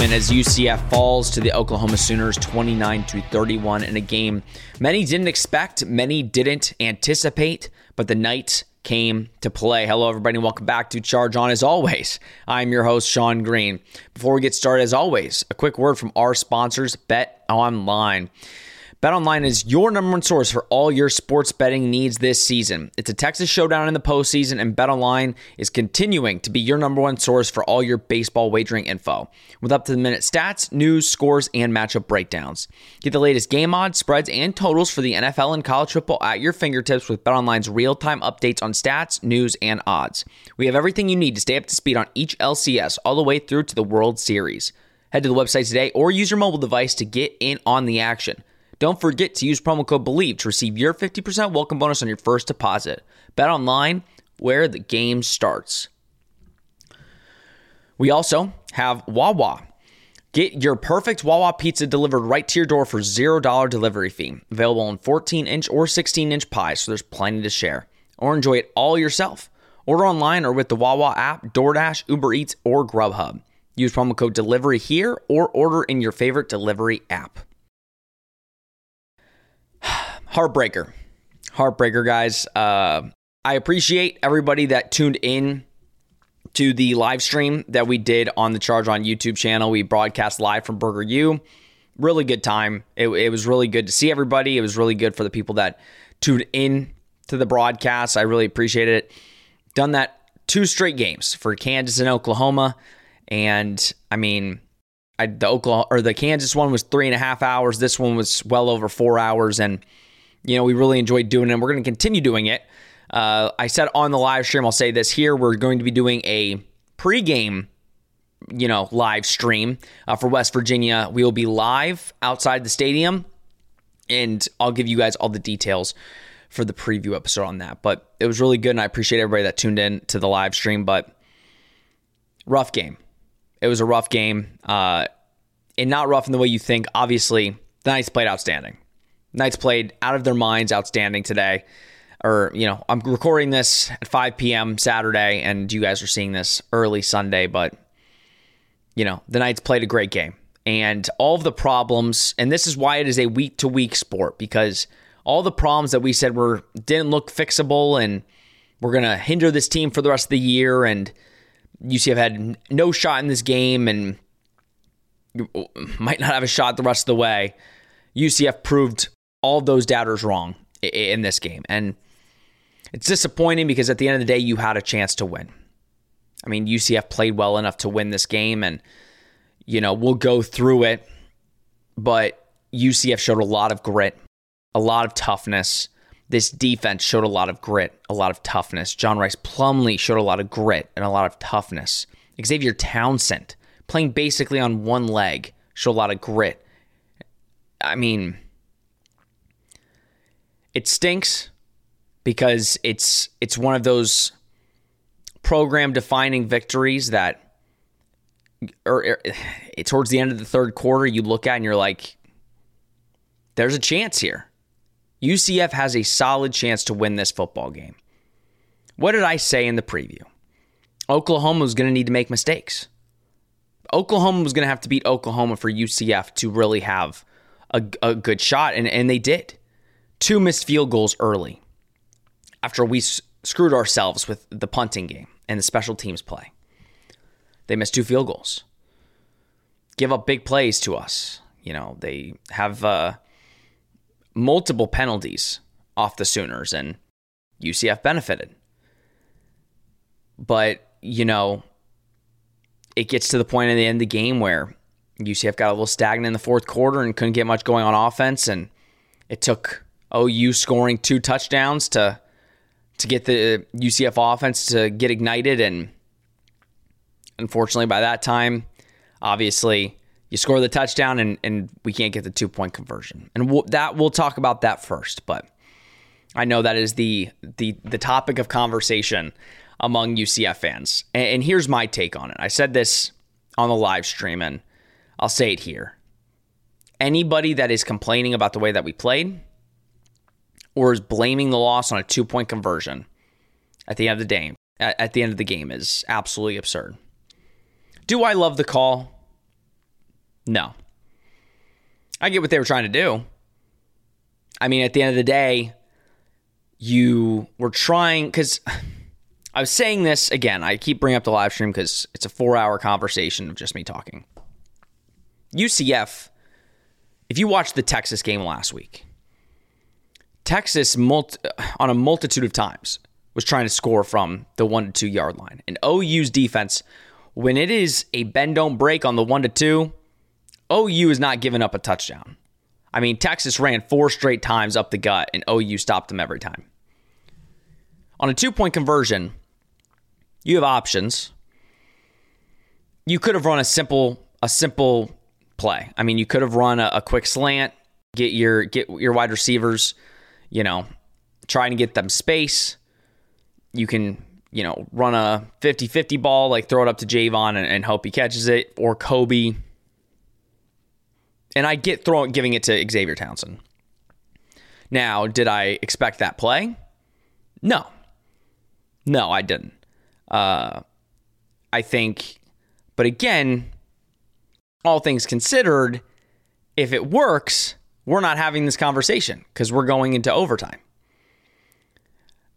In Norman as UCF falls to the Oklahoma Sooners 29 to 31 in a game many didn't expect, many didn't anticipate, but the night came to play. Hello, everybody, and welcome back to Charge On. As always, I'm your host, Sean Green. Before we get started, as always, a quick word from our sponsors, Bet Online. BetOnline is your number one source for all your sports betting needs this season. It's a Texas showdown in the postseason, and BetOnline is continuing to be your number one source for all your baseball wagering info, with up to the minute stats, news, scores, and matchup breakdowns. Get the latest game odds, spreads, and totals for the NFL and college football at your fingertips with BetOnline's real-time updates on stats, news, and odds. We have everything you need to stay up to speed on each LCS all the way through to the World Series. Head to the website today or use your mobile device to get in on the action. Don't forget to use promo code BELIEVE to receive your 50% welcome bonus on your first deposit. Bet online where the game starts. We also have Wawa. Get your perfect Wawa pizza delivered right to your door for $0 delivery fee. Available in 14 inch or 16 inch pies, so there's plenty to share. Or enjoy it all yourself. Order online or with the Wawa app, DoorDash, Uber Eats, or Grubhub. Use promo code DELIVERY here or order in your favorite delivery app. Heartbreaker. Heartbreaker, guys. Uh, I appreciate everybody that tuned in to the live stream that we did on the Charge on YouTube channel. We broadcast live from Burger U. Really good time. It, it was really good to see everybody. It was really good for the people that tuned in to the broadcast. I really appreciate it. Done that two straight games for Kansas and Oklahoma. And I mean, I, the Oklahoma or the Kansas one was three and a half hours. This one was well over four hours. And you know, we really enjoyed doing it, and we're going to continue doing it. Uh, I said on the live stream, I'll say this here: we're going to be doing a pregame, you know, live stream uh, for West Virginia. We will be live outside the stadium, and I'll give you guys all the details for the preview episode on that. But it was really good, and I appreciate everybody that tuned in to the live stream. But rough game. It was a rough game, uh, and not rough in the way you think. Obviously, the Knights played outstanding. Knights played out of their minds, outstanding today. Or, you know, I'm recording this at 5 p.m. Saturday, and you guys are seeing this early Sunday, but, you know, the Knights played a great game. And all of the problems, and this is why it is a week to week sport, because all the problems that we said were didn't look fixable and we're going to hinder this team for the rest of the year. And UCF had no shot in this game and might not have a shot the rest of the way. UCF proved all those doubters wrong in this game. And it's disappointing because at the end of the day, you had a chance to win. I mean, UCF played well enough to win this game, and, you know, we'll go through it, but UCF showed a lot of grit, a lot of toughness. This defense showed a lot of grit, a lot of toughness. John Rice Plumlee showed a lot of grit and a lot of toughness. Xavier Townsend, playing basically on one leg, showed a lot of grit. I mean, it stinks because it's it's one of those program defining victories that er, er, or, or towards the end of the third quarter you look at and you're like there's a chance here. UCF has a solid chance to win this football game. What did I say in the preview? Oklahoma was going to need to make mistakes. Oklahoma was going to have to beat Oklahoma for UCF to really have a, a good shot, and, and they did two missed field goals early after we s- screwed ourselves with the punting game and the special teams play. They missed two field goals. Give up big plays to us. You know, they have uh, multiple penalties off the Sooners, and UCF benefited. But, you know, it gets to the point at the end of the game where UCF got a little stagnant in the fourth quarter and couldn't get much going on offense, and it took OU scoring two touchdowns to to get the UCF offense to get ignited and unfortunately by that time Obviously, you score the touchdown and, and we can't get the two point conversion. And we'll, that we'll talk about that first, but I know that is the the the topic of conversation among UCF fans. And, and here's my take on it. I said this on the live stream and I'll say it here. Anybody that is complaining about the way that we played or is blaming the loss on a two point conversion at the end of the game at, the end of the game is absolutely absurd. Do I love the call? No. I get what they were trying to do. I mean, at the end of the day, you were trying because I was saying this again. I keep bringing up the live stream because it's a four hour conversation of just me talking. UCF, if you watched the Texas game last week, Texas on a multitude of times was trying to score from the one to two yard line. And OU's defense, when it is a bend don't break on the one to two, OU is not giving up a touchdown. I mean, Texas ran four straight times up the gut, and OU stopped them every time. On a two point conversion, you have options. You could have run a simple a simple play. I mean, you could have run a, a quick slant, get your get your wide receivers, you know, trying to get them space. You can, you know, run a 50-50 ball, like throw it up to Javon and, and hope he catches it, or Kobe. And I get throwing giving it to Xavier Townsend. Now, did I expect that play? No. No, I didn't. Uh, I think, but again, all things considered, if it works, we're not having this conversation because we're going into overtime.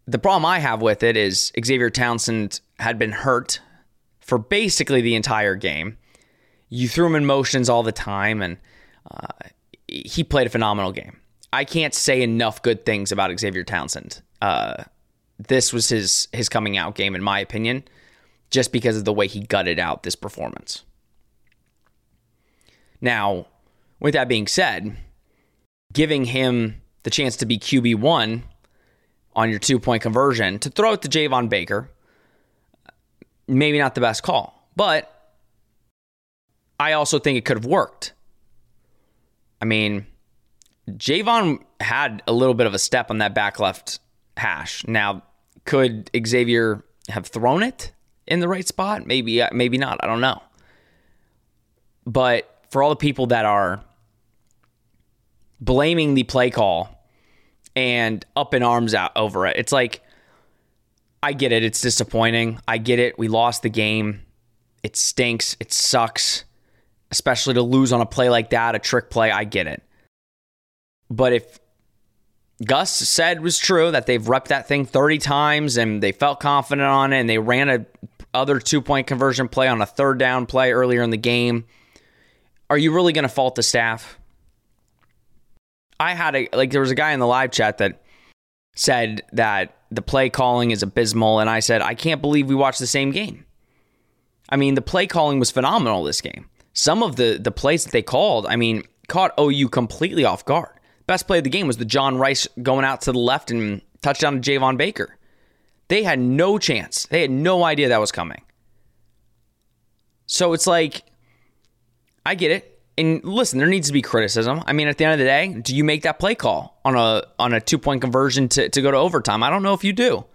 The problem I have with it is Xavier Townsend had been hurt for basically the entire game. You threw him in motions all the time, and uh, he played a phenomenal game. I can't say enough good things about Xavier Townsend. Uh, this was his his coming out game, in my opinion, just because of the way he gutted out this performance. Now, with that being said, giving him the chance to be QB one on your two point conversion to throw it to Javon Baker, maybe not the best call, but I also think it could have worked. I mean, Javon had a little bit of a step on that back left hash. Now, could Xavier have thrown it in the right spot? Maybe, maybe not. I don't know. But for all the people that are blaming the play call and up in arms out over it, it's like I get it. It's disappointing. I get it. We lost the game. It stinks. It sucks, especially to lose on a play like that, a trick play. I get it. But if Gus said was true that they've repped that thing 30 times and they felt confident on it and they ran a other two point conversion play on a third down play earlier in the game. Are you really going to fault the staff? I had a like there was a guy in the live chat that said that the play calling is abysmal and I said I can't believe we watched the same game. I mean, the play calling was phenomenal this game. Some of the the plays that they called, I mean, caught OU completely off guard. Best play of the game was the John Rice going out to the left and touchdown to Javon Baker. They had no chance. They had no idea that was coming. So it's like, I get it. And listen, there needs to be criticism. I mean, at the end of the day, do you make that play call on a on a two point conversion to, to go to overtime? I don't know if you do.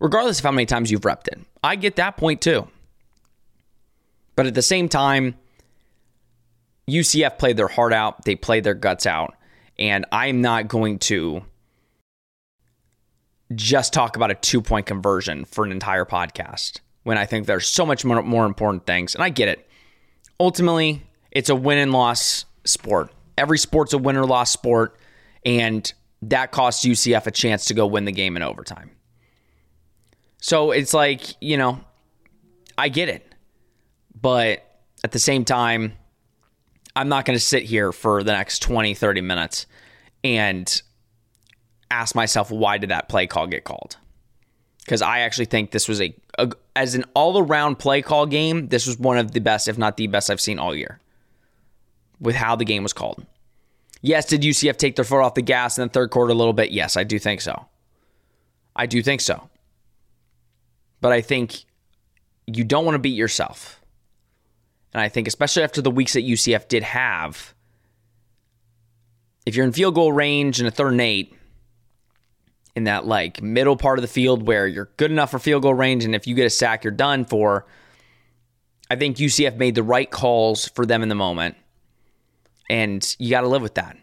Regardless of how many times you've repped it. I get that point too. But at the same time, UCF played their heart out. They played their guts out. And I'm not going to just talk about a two point conversion for an entire podcast when I think there's so much more, more important things. And I get it. Ultimately, it's a win and loss sport. Every sport's a win or loss sport. And that costs UCF a chance to go win the game in overtime. So it's like, you know, I get it. But at the same time, I'm not going to sit here for the next 20, 30 minutes and ask myself, why did that play call get called? Because I actually think this was a, a as an all around play call game, this was one of the best, if not the best, I've seen all year with how the game was called. Yes, did UCF take their foot off the gas in the third quarter a little bit? Yes, I do think so. I do think so. But I think you don't want to beat yourself. And I think, especially after the weeks that UCF did have, if you're in field goal range in a third and eight, in that like middle part of the field where you're good enough for field goal range, and if you get a sack, you're done for. I think UCF made the right calls for them in the moment, and you got to live with that.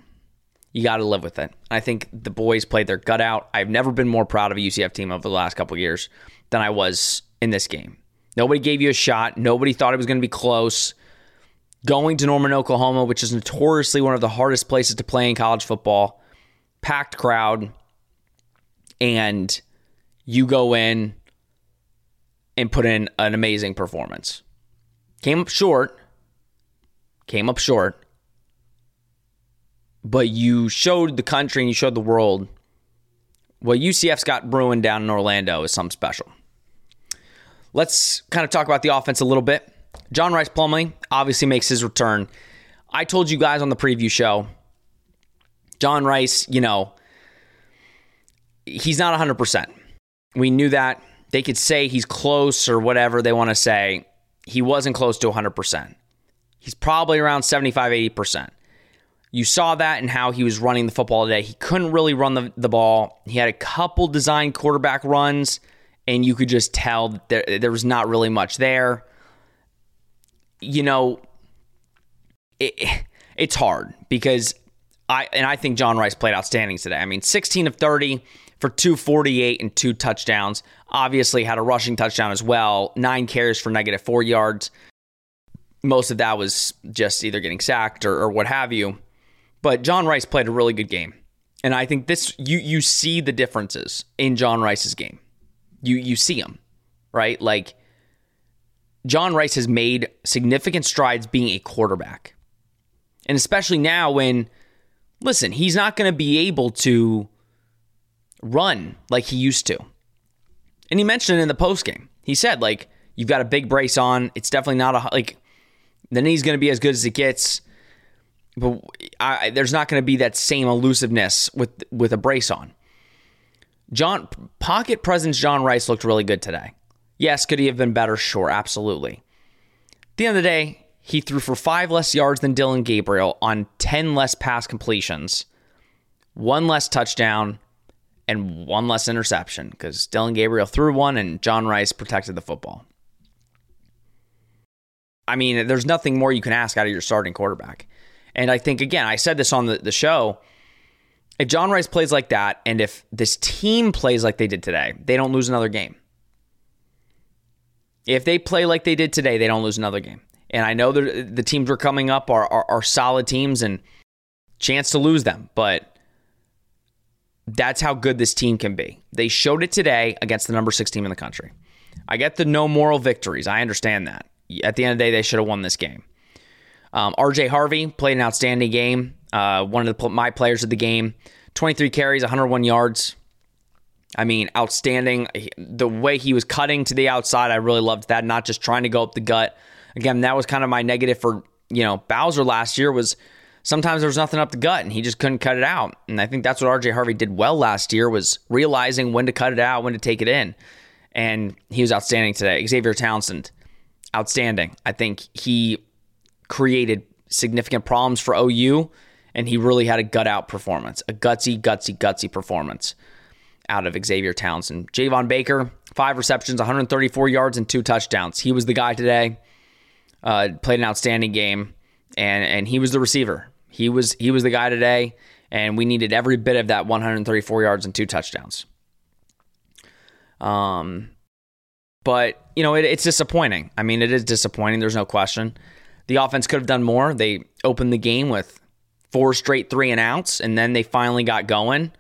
You got to live with it. I think the boys played their gut out. I've never been more proud of a UCF team over the last couple years than I was in this game. Nobody gave you a shot. Nobody thought it was going to be close. Going to Norman, Oklahoma, which is notoriously one of the hardest places to play in college football, packed crowd, and you go in and put in an amazing performance. Came up short, came up short, but you showed the country and you showed the world what UCF's got brewing down in Orlando is something special. Let's kind of talk about the offense a little bit. John Rice Plumlee obviously makes his return. I told you guys on the preview show, John Rice, you know, he's not 100%. We knew that. They could say he's close or whatever they want to say. He wasn't close to 100%. He's probably around 75, 80%. You saw that and how he was running the football today. He couldn't really run the, the ball. He had a couple design quarterback runs, and you could just tell that there, there was not really much there you know, it, it's hard because I and I think John Rice played outstanding today. I mean, 16 of 30 for 248 and two touchdowns. Obviously had a rushing touchdown as well. Nine carries for negative four yards. Most of that was just either getting sacked or, or what have you. But John Rice played a really good game. And I think this you you see the differences in John Rice's game. You you see them, right? Like John Rice has made significant strides being a quarterback. And especially now when, listen, he's not going to be able to run like he used to. And he mentioned it in the post game. He said, like, you've got a big brace on. It's definitely not a, like, the knee's going to be as good as it gets. But I, there's not going to be that same elusiveness with with a brace on. John pocket presence John Rice looked really good today. Yes, could he have been better? Sure, absolutely. At the end of the day, he threw for five less yards than Dillon Gabriel on 10 less pass completions, one less touchdown, and one less interception because Dillon Gabriel threw one and John Rice protected the football. I mean, there's nothing more you can ask out of your starting quarterback. And I think, again, I said this on the, the show. If John Rice plays like that, and if this team plays like they did today, they don't lose another game. If they play like they did today, they don't lose another game. And I know the teams we're coming up are, are, are solid teams and chance to lose them, but that's how good this team can be. They showed it today against the number six team in the country. I get the no moral victories. I understand that. At the end of the day, they should have won this game. Um, RJ Harvey played an outstanding game. Uh, one of the, my players of the game. 23 carries, 101 yards. I mean, outstanding. The way he was cutting to the outside, I really loved that. Not just trying to go up the gut. Again, that was kind of my negative for you know Bowser last year was sometimes there was nothing up the gut and he just couldn't cut it out. And I think that's what RJ Harvey did well last year was realizing when to cut it out, when to take it in. And he was outstanding today. Xavier Townsend, outstanding. I think he created significant problems for OU and he really had a gut out performance, a gutsy, gutsy, gutsy performance out of Xavier Townsend. Javon Baker, five receptions, 134 yards, and two touchdowns. He was the guy today. Uh, played an outstanding game, and and he was the receiver. He was he was the guy today, and we needed every bit of that 134 yards and two touchdowns. Um, but you know it, it's disappointing. I mean, it is disappointing. There's no question. The offense could have done more. They opened the game with four straight three and outs, and then they finally got going.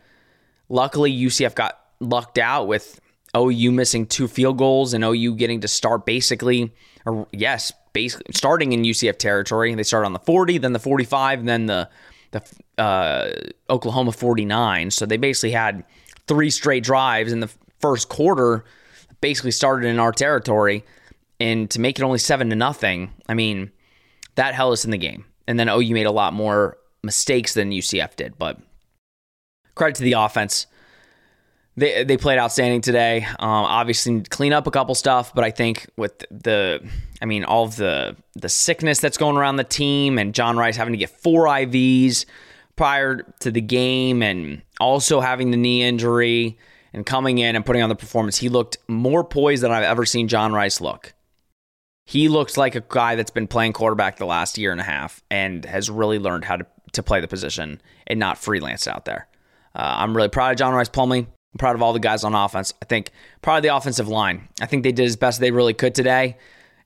Luckily, UCF got lucked out with OU missing two field goals and OU getting to start basically, or yes, basically starting in UCF territory. They started on the 40, then the 45, and then the the uh, Oklahoma 49. So they basically had three straight drives in the first quarter. Basically started in our territory, and to make it only seven to nothing. I mean, that held us in the game. And then OU made a lot more mistakes than UCF did, but credit to the offense. They, they played outstanding today. Um, obviously, clean up a couple stuff, but I think with the I mean, all of the the sickness that's going around the team, and John Rice having to get four IVs prior to the game, and also having the knee injury, and coming in and putting on the performance. He looked more poised than I've ever seen John Rice look. He looks like a guy that's been playing quarterback the last year and a half and has really learned how to, to play the position and not freelance out there. Uh, I'm really proud of John Rice Plumlee. I'm proud of all the guys on offense. I think proud of the offensive line. I think they did as best they really could today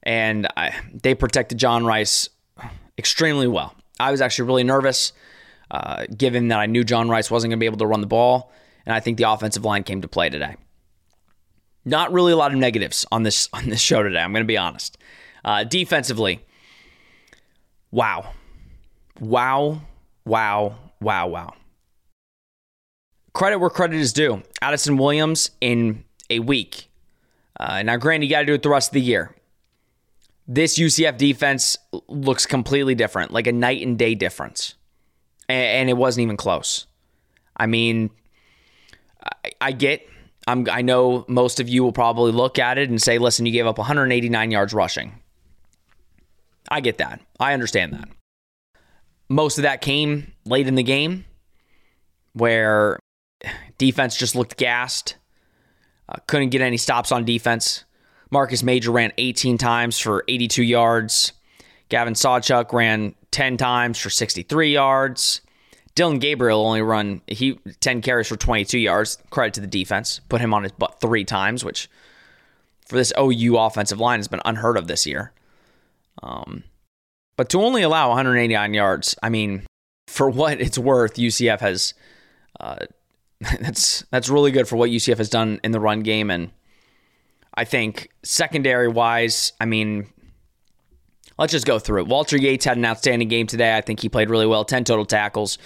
and I, they protected John Rice extremely well. I was actually really nervous, uh, given that I knew John Rice wasn't going to be able to run the ball, and I think the offensive line came to play today. Not really a lot of negatives on this on this show today. I'm going to be honest. Uh, defensively, wow, wow, wow, wow, wow. Credit where credit is due. Addison Williams in a week. Uh, now, granted, you got to do it the rest of the year this UCF defense looks completely different, like a night and day difference. And, it wasn't even close. I mean, I, get, I'm, I know most of you will probably look at it and say, listen, you gave up 189 yards rushing. I get that. I understand that. Most of that came late in the game where defense just looked gassed, uh, couldn't get any stops on defense. Marcus Major ran 18 times for 82 yards. Gavin Sawchuk ran 10 times for 63 yards. Dillon Gabriel only run he 10 carries for 22 yards. Credit to the defense. Put him on his butt three times, which for this OU offensive line has been unheard of this year. Um, but to only allow 189 yards, I mean, for what it's worth, UCF has uh, that's that's really good for what UCF has done in the run game and I think secondary wise, I mean, let's just go through it. Walter Yates had an outstanding game today. I think he played really well 10 total tackles,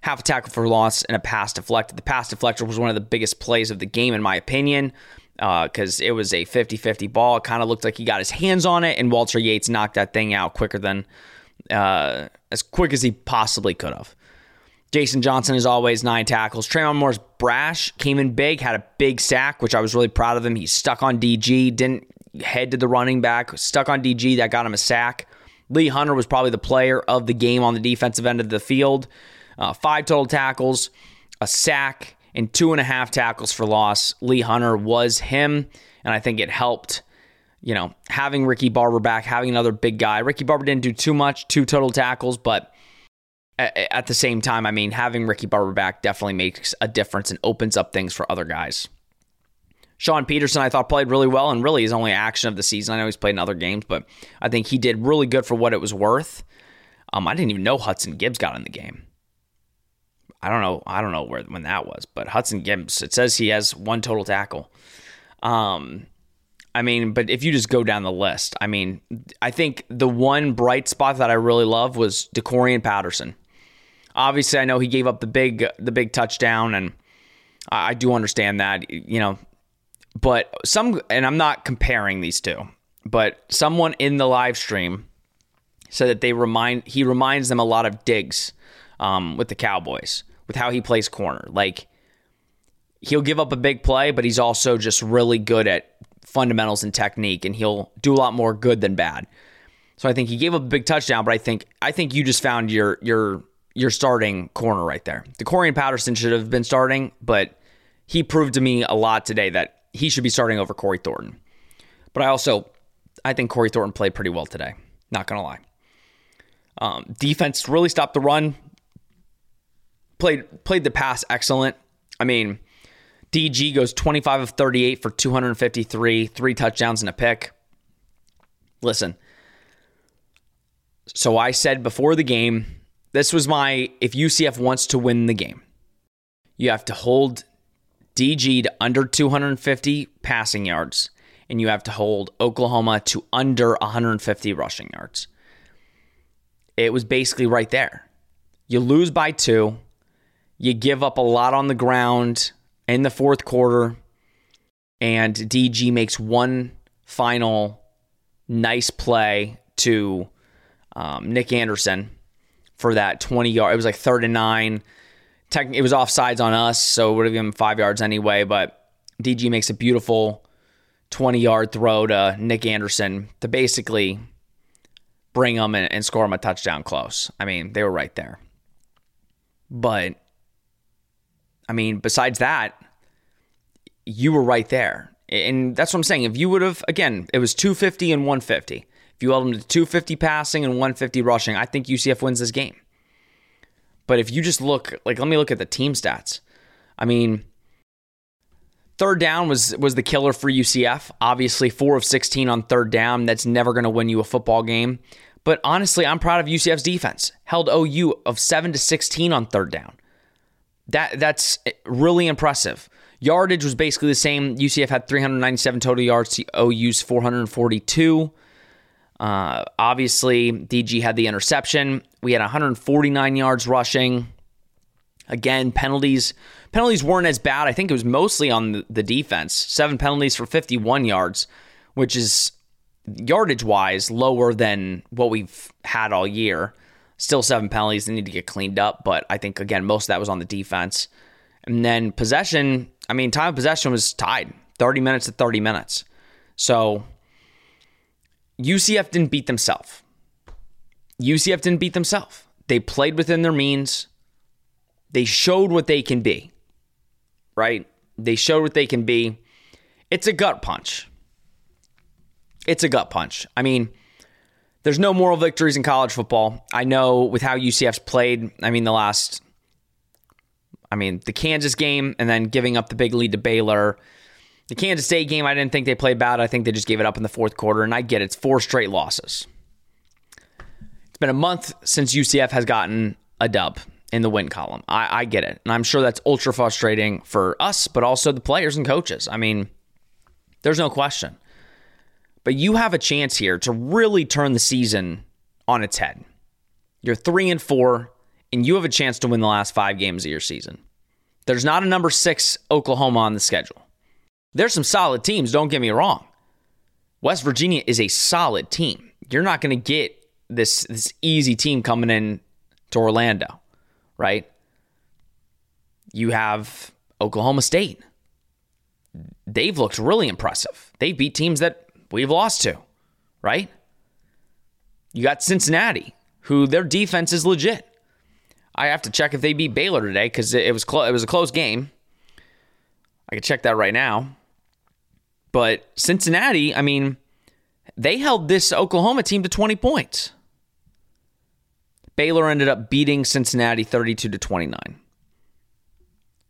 half a tackle for loss, and a pass deflected. The pass deflector was one of the biggest plays of the game, in my opinion, because uh, it was a 50 50 ball. It kind of looked like he got his hands on it, and Walter Yates knocked that thing out quicker than, uh, as quick as he possibly could have. Jason Johnson, as always, nine tackles. Trayvon Moore's brash came in big, had a big sack, which I was really proud of him. He stuck on DG, didn't head to the running back, stuck on DG. That got him a sack. Lee Hunter was probably the player of the game on the defensive end of the field. Uh, five total tackles, a sack, and two and a half tackles for loss. Lee Hunter was him, and I think it helped. You know, having Ricky Barber back, having another big guy. Ricky Barber didn't do too much, two total tackles, but at the same time, I mean, having Ricky Barber back definitely makes a difference and opens up things for other guys. Sean Peterson, I thought played really well and really his only action of the season. I know he's played in other games, but I think he did really good for what it was worth. Um, I didn't even know Hudson Gibbs got in the game. I don't know. I don't know where when that was, but Hudson Gibbs. It says he has one total tackle. Um, I mean, but if you just go down the list, I mean, I think the one bright spot that I really love was DeCorian Patterson. Obviously, I know he gave up the big the big touchdown, and I do understand that, you know. But some, and I'm not comparing these two, but someone in the live stream said that they remind he reminds them a lot of Diggs um, with the Cowboys with how he plays corner. Like he'll give up a big play, but he's also just really good at fundamentals and technique, and he'll do a lot more good than bad. So I think he gave up a big touchdown, but I think I think you just found your your your starting corner right there. DeCorian Patterson should have been starting, but he proved to me a lot today that he should be starting over Corey Thornton. But I also, I think Corey Thornton played pretty well today. Not gonna lie. Um, defense really stopped the run. Played played the pass excellent. I mean, DG goes 25 of 38 for 253, three touchdowns and a pick. Listen. So I said before the game this was my if UCF wants to win the game, you have to hold DG to under 250 passing yards, and you have to hold Oklahoma to under 150 rushing yards. It was basically right there. You lose by two, you give up a lot on the ground in the fourth quarter, and DG makes one final nice play to um, Nic Anderson for that 20 yard. It was like third and nine. Tech, it was offsides on us, so it would have been five yards anyway. But DG makes a beautiful 20 yard throw to Nic Anderson to basically bring them and, and score them a touchdown close. I mean, they were right there. But, I mean, besides that, you were right there. And that's what I'm saying. If you would have, again, it was 250 and 150. If you held them to 250 passing and 150 rushing, I think UCF wins this game. But if you just look, like, let me look at the team stats. I mean, third down was was the killer for UCF. Obviously, four of 16 on third down. That's never going to win you a football game. But honestly, I'm proud of UCF's defense. Held OU of 7 to 16 on third down. That that's eh, really impressive. Yardage was basically the same. UCF had 397 total yards to OU's 442. Uh, obviously, DG had the interception. We had 149 yards rushing. Again, penalties penalties weren't as bad. I think it was mostly on the defense. Seven penalties for 51 yards, which is yardage wise lower than what we've had all year. Still seven penalties. They need to get cleaned up, but I think again most of that was on the defense. And then possession. I mean, time of possession was tied, 30 minutes to 30 minutes. So UCF didn't beat themselves. UCF didn't beat themselves. They played within their means. They showed what they can be, right? They showed what they can be. It's a gut punch. It's a gut punch. I mean, there's no moral victories in college football. I know with how UCF's played, I mean, the last, I mean, the Kansas game and then giving up the big lead to Baylor. The Kansas State game, I didn't think they played bad. I think they just gave it up in the fourth quarter, and I get it. It's four straight losses. It's been a month since UCF has gotten a dub in the win column. I, I get it. And I'm sure that's ultra frustrating for us, but also the players and coaches. I mean, there's no question. But you have a chance here to really turn the season on its head. You're three and four, and you have a chance to win the last five games of your season. There's not a number six Oklahoma on the schedule. There's some solid teams, don't get me wrong. West Virginia is a solid team. You're not going to get this this easy team coming in to Orlando right? You have Oklahoma State. They've looked really impressive. They beat teams that we've lost to, right? You got Cincinnati, who their defense is legit. I have to check if they beat Baylor today because it was clo- it was a close game. I can check that right now. But Cincinnati, I mean, they held this Oklahoma team to 20 points. Baylor ended up beating Cincinnati 32 to 29.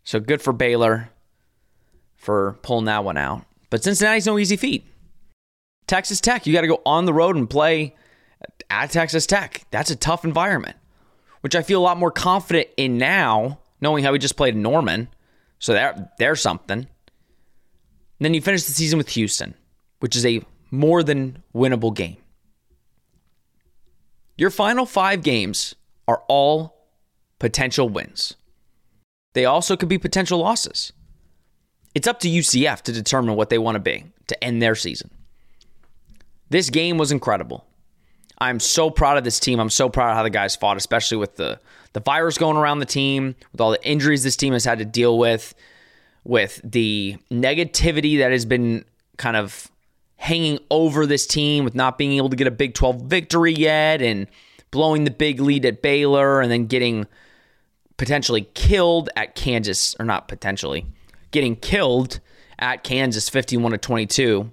So good for Baylor for pulling that one out. But Cincinnati's no easy feat. Texas Tech, you got to go on the road and play at Texas Tech. That's a tough environment, which I feel a lot more confident in now, knowing how we just played Norman. So there, there's something. And then you finish the season with Houston, which is a more than winnable game. Your final five games are all potential wins. They also could be potential losses. It's up to UCF to determine what they want to be to end their season. This game was incredible. I'm so proud of this team. I'm so proud of how the guys fought, especially with the, the virus going around the team, with all the injuries this team has had to deal with, with the negativity that has been kind of hanging over this team with not being able to get a Big 12 victory yet and blowing the big lead at Baylor and then getting potentially killed at Kansas, or not potentially, getting killed at Kansas 51 to 22.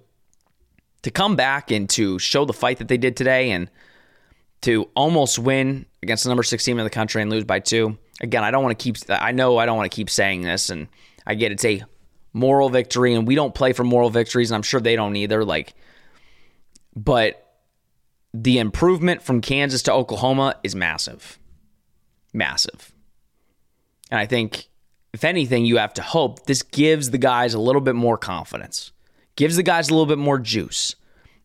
To come back and to show the fight that they did today and to almost win against the number 16 in the country and lose by two. Again, I don't want to keep, I know I don't want to keep saying this, and I get it's a moral victory, and we don't play for moral victories, and I'm sure they don't either. Like, but the improvement from Kansas to Oklahoma is massive. Massive. And I think, if anything, you have to hope this gives the guys a little bit more confidence, gives the guys a little bit more juice,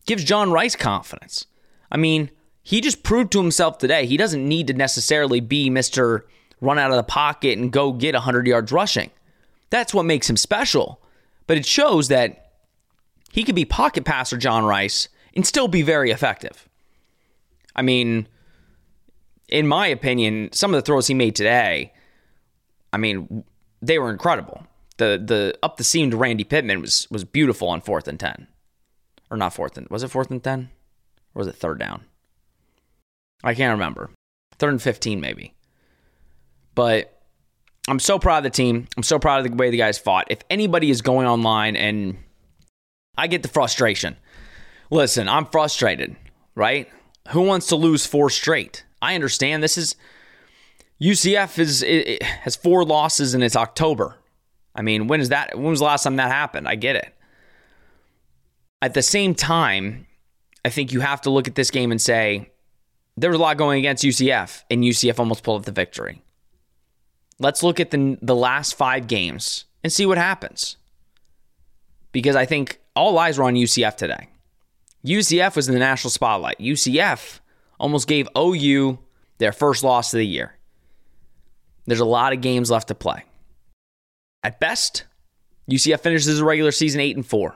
gives John Rice confidence. I mean, he just proved to himself today he doesn't need to necessarily be Mr. Run out of the pocket and go get 100 yards rushing. That's what makes him special. But it shows that he could be pocket passer John Rice and still be very effective. I mean, in my opinion, some of the throws he made today, I mean, they were incredible. The the up the seam to Randy Pittman was was beautiful on fourth and ten. or not fourth and was it fourth and ten, or was it third down? I can't remember. Third and fifteen maybe. But I'm so proud of the team. I'm so proud of the way the guys fought. If anybody is going online and I get the frustration. Listen, I'm frustrated, right? Who wants to lose four straight? I understand this is UCF is it, has four losses and it's October. I mean, when is that? When was the last time that happened? I get it. At the same time, I think you have to look at this game and say there was a lot going against UCF, and UCF almost pulled up the victory. Let's look at the the last five games and see what happens. Because I think all eyes were on UCF today. UCF was in the national spotlight. UCF almost gave OU their first loss of the year. There's a lot of games left to play. At best, UCF finishes the regular season 8 and 4.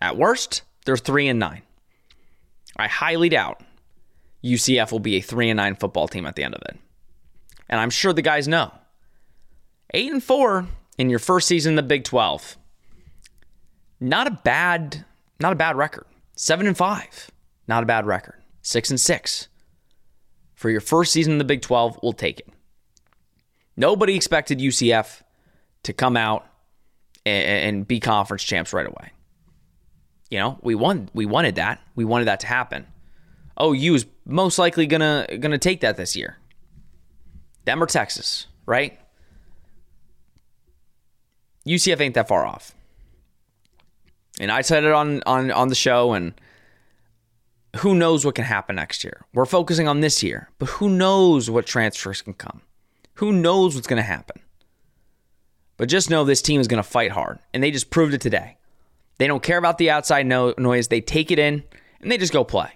At worst, they're 3 and 9. I highly doubt UCF will be a 3 and 9 football team at the end of it. And I'm sure the guys know. 8 and 4 in your first season in the Big 12. Not a bad not a bad record. 7 and 5. Not a bad record. 6 and 6. For your first season in the Big 12, we'll take it. Nobody expected UCF to come out and, be conference champs right away. You know, we won. We wanted that. We wanted that to happen. OU is most likely gonna gonna take that this year. Or Texas, right? UCF ain't that far off. And I said it on on on the show and who knows what can happen next year. We're focusing on this year, but who knows what transfers can come. Who knows what's going to happen. But just know this team is going to fight hard, and they just proved it today. They don't care about the outside no- noise. They take it in and they just go play.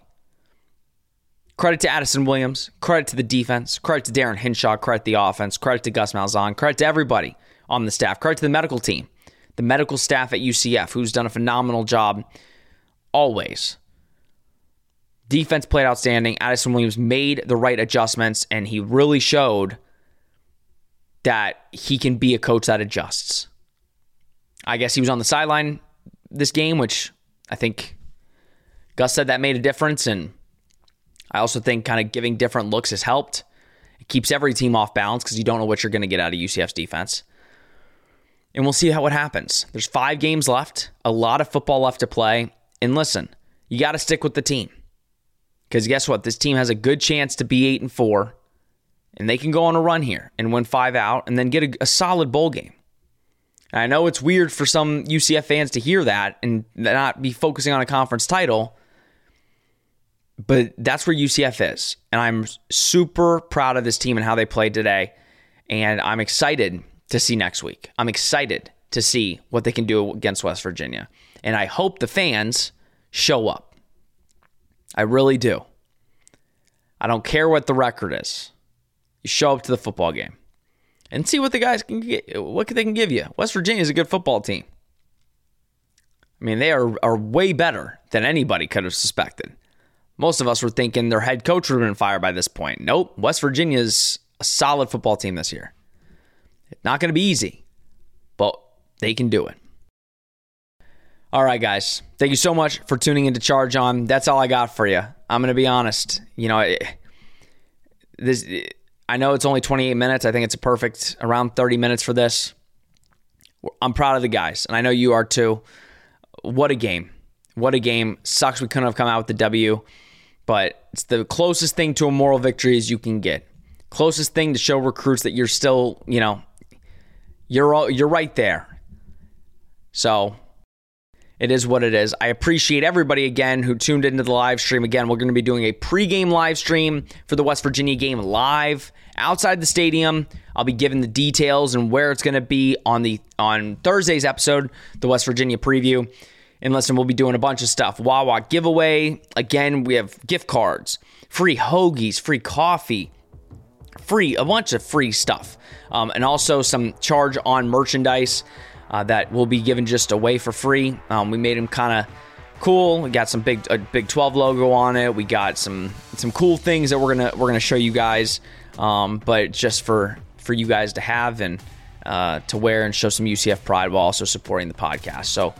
Credit to Addison Williams, credit to the defense, credit to Darin Hinshaw, credit to the offense, credit to Gus Malzahn, credit to everybody on the staff, credit to the medical team, the medical staff at UCF, who's done a phenomenal job always. Defense played outstanding. Addison Williams made the right adjustments, and he really showed that he can be a coach that adjusts. I guess he was on the sideline this game, which I think Gus said that made a difference. And I also think kind of giving different looks has helped. It keeps every team off balance because you don't know what you're going to get out of UCF's defense. And we'll see how it happens. There's five games left, a lot of football left to play. And listen, you got to stick with the team. Because guess what? This team has a good chance to be eight and four, and they can go on a run here and win five out, and then get a, a solid bowl game. And I know it's weird for some UCF fans to hear that and not be focusing on a conference title, but that's where UCF is. And I'm super proud of this team and how they played today. And I'm excited to see next week. I'm excited to see what they can do against West Virginia. And I hope the fans show up. I really do. I don't care what the record is. You show up to the football game and see what the guys can get, what they can give you. West Virginia is a good football team. I mean, they are, are way better than anybody could have suspected. Most of us were thinking their head coach would have been fired by this point. Nope. West Virginia's a solid football team this year. Not going to be easy, but they can do it. All right, guys. Thank you so much for tuning into Charge On. That's all I got for you. I'm going to be honest. You know, it, this I know it's only 28 minutes. I think it's a perfect around 30 minutes for this. I'm proud of the guys, and I know you are too. What a game. What a game. Sucks we couldn't have come out with the W, but it's the closest thing to a moral victory as you can get. Closest thing to show recruits that you're still, you know, you're all, you're right there. So it is what it is. I appreciate everybody again who tuned into the live stream. Again, we're going to be doing a pregame live stream for the West Virginia game live outside the stadium. I'll be giving the details and where it's going to be on the on Thursday's episode, the West Virginia preview. And listen, we'll be doing a bunch of stuff. Wawa giveaway. Again, we have gift cards, free hoagies, free coffee, free a bunch of free stuff, um, and also some charge on merchandise uh, that will be given just away for free. Um, we made them kind of cool. We got some big a Big 12 logo on it. We got some some cool things that we're gonna we're gonna show you guys, um, but just for for you guys to have and uh, to wear and show some UCF pride while also supporting the podcast. So.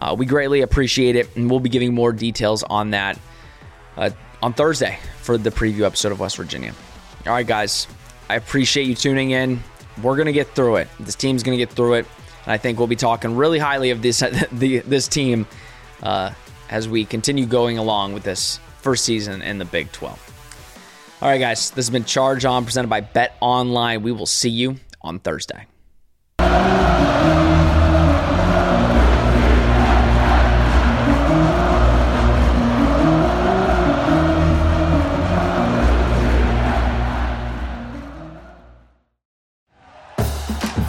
Uh, we greatly appreciate it, and we'll be giving more details on that uh, on Thursday for the preview episode of West Virginia. All right, guys, I appreciate you tuning in. We're gonna get through it. This team's gonna get through it, and I think we'll be talking really highly of this the, this team uh, as we continue going along with this first season in the Big 12. All right, guys, this has been Charge On presented by Bet Online. We will see you on Thursday.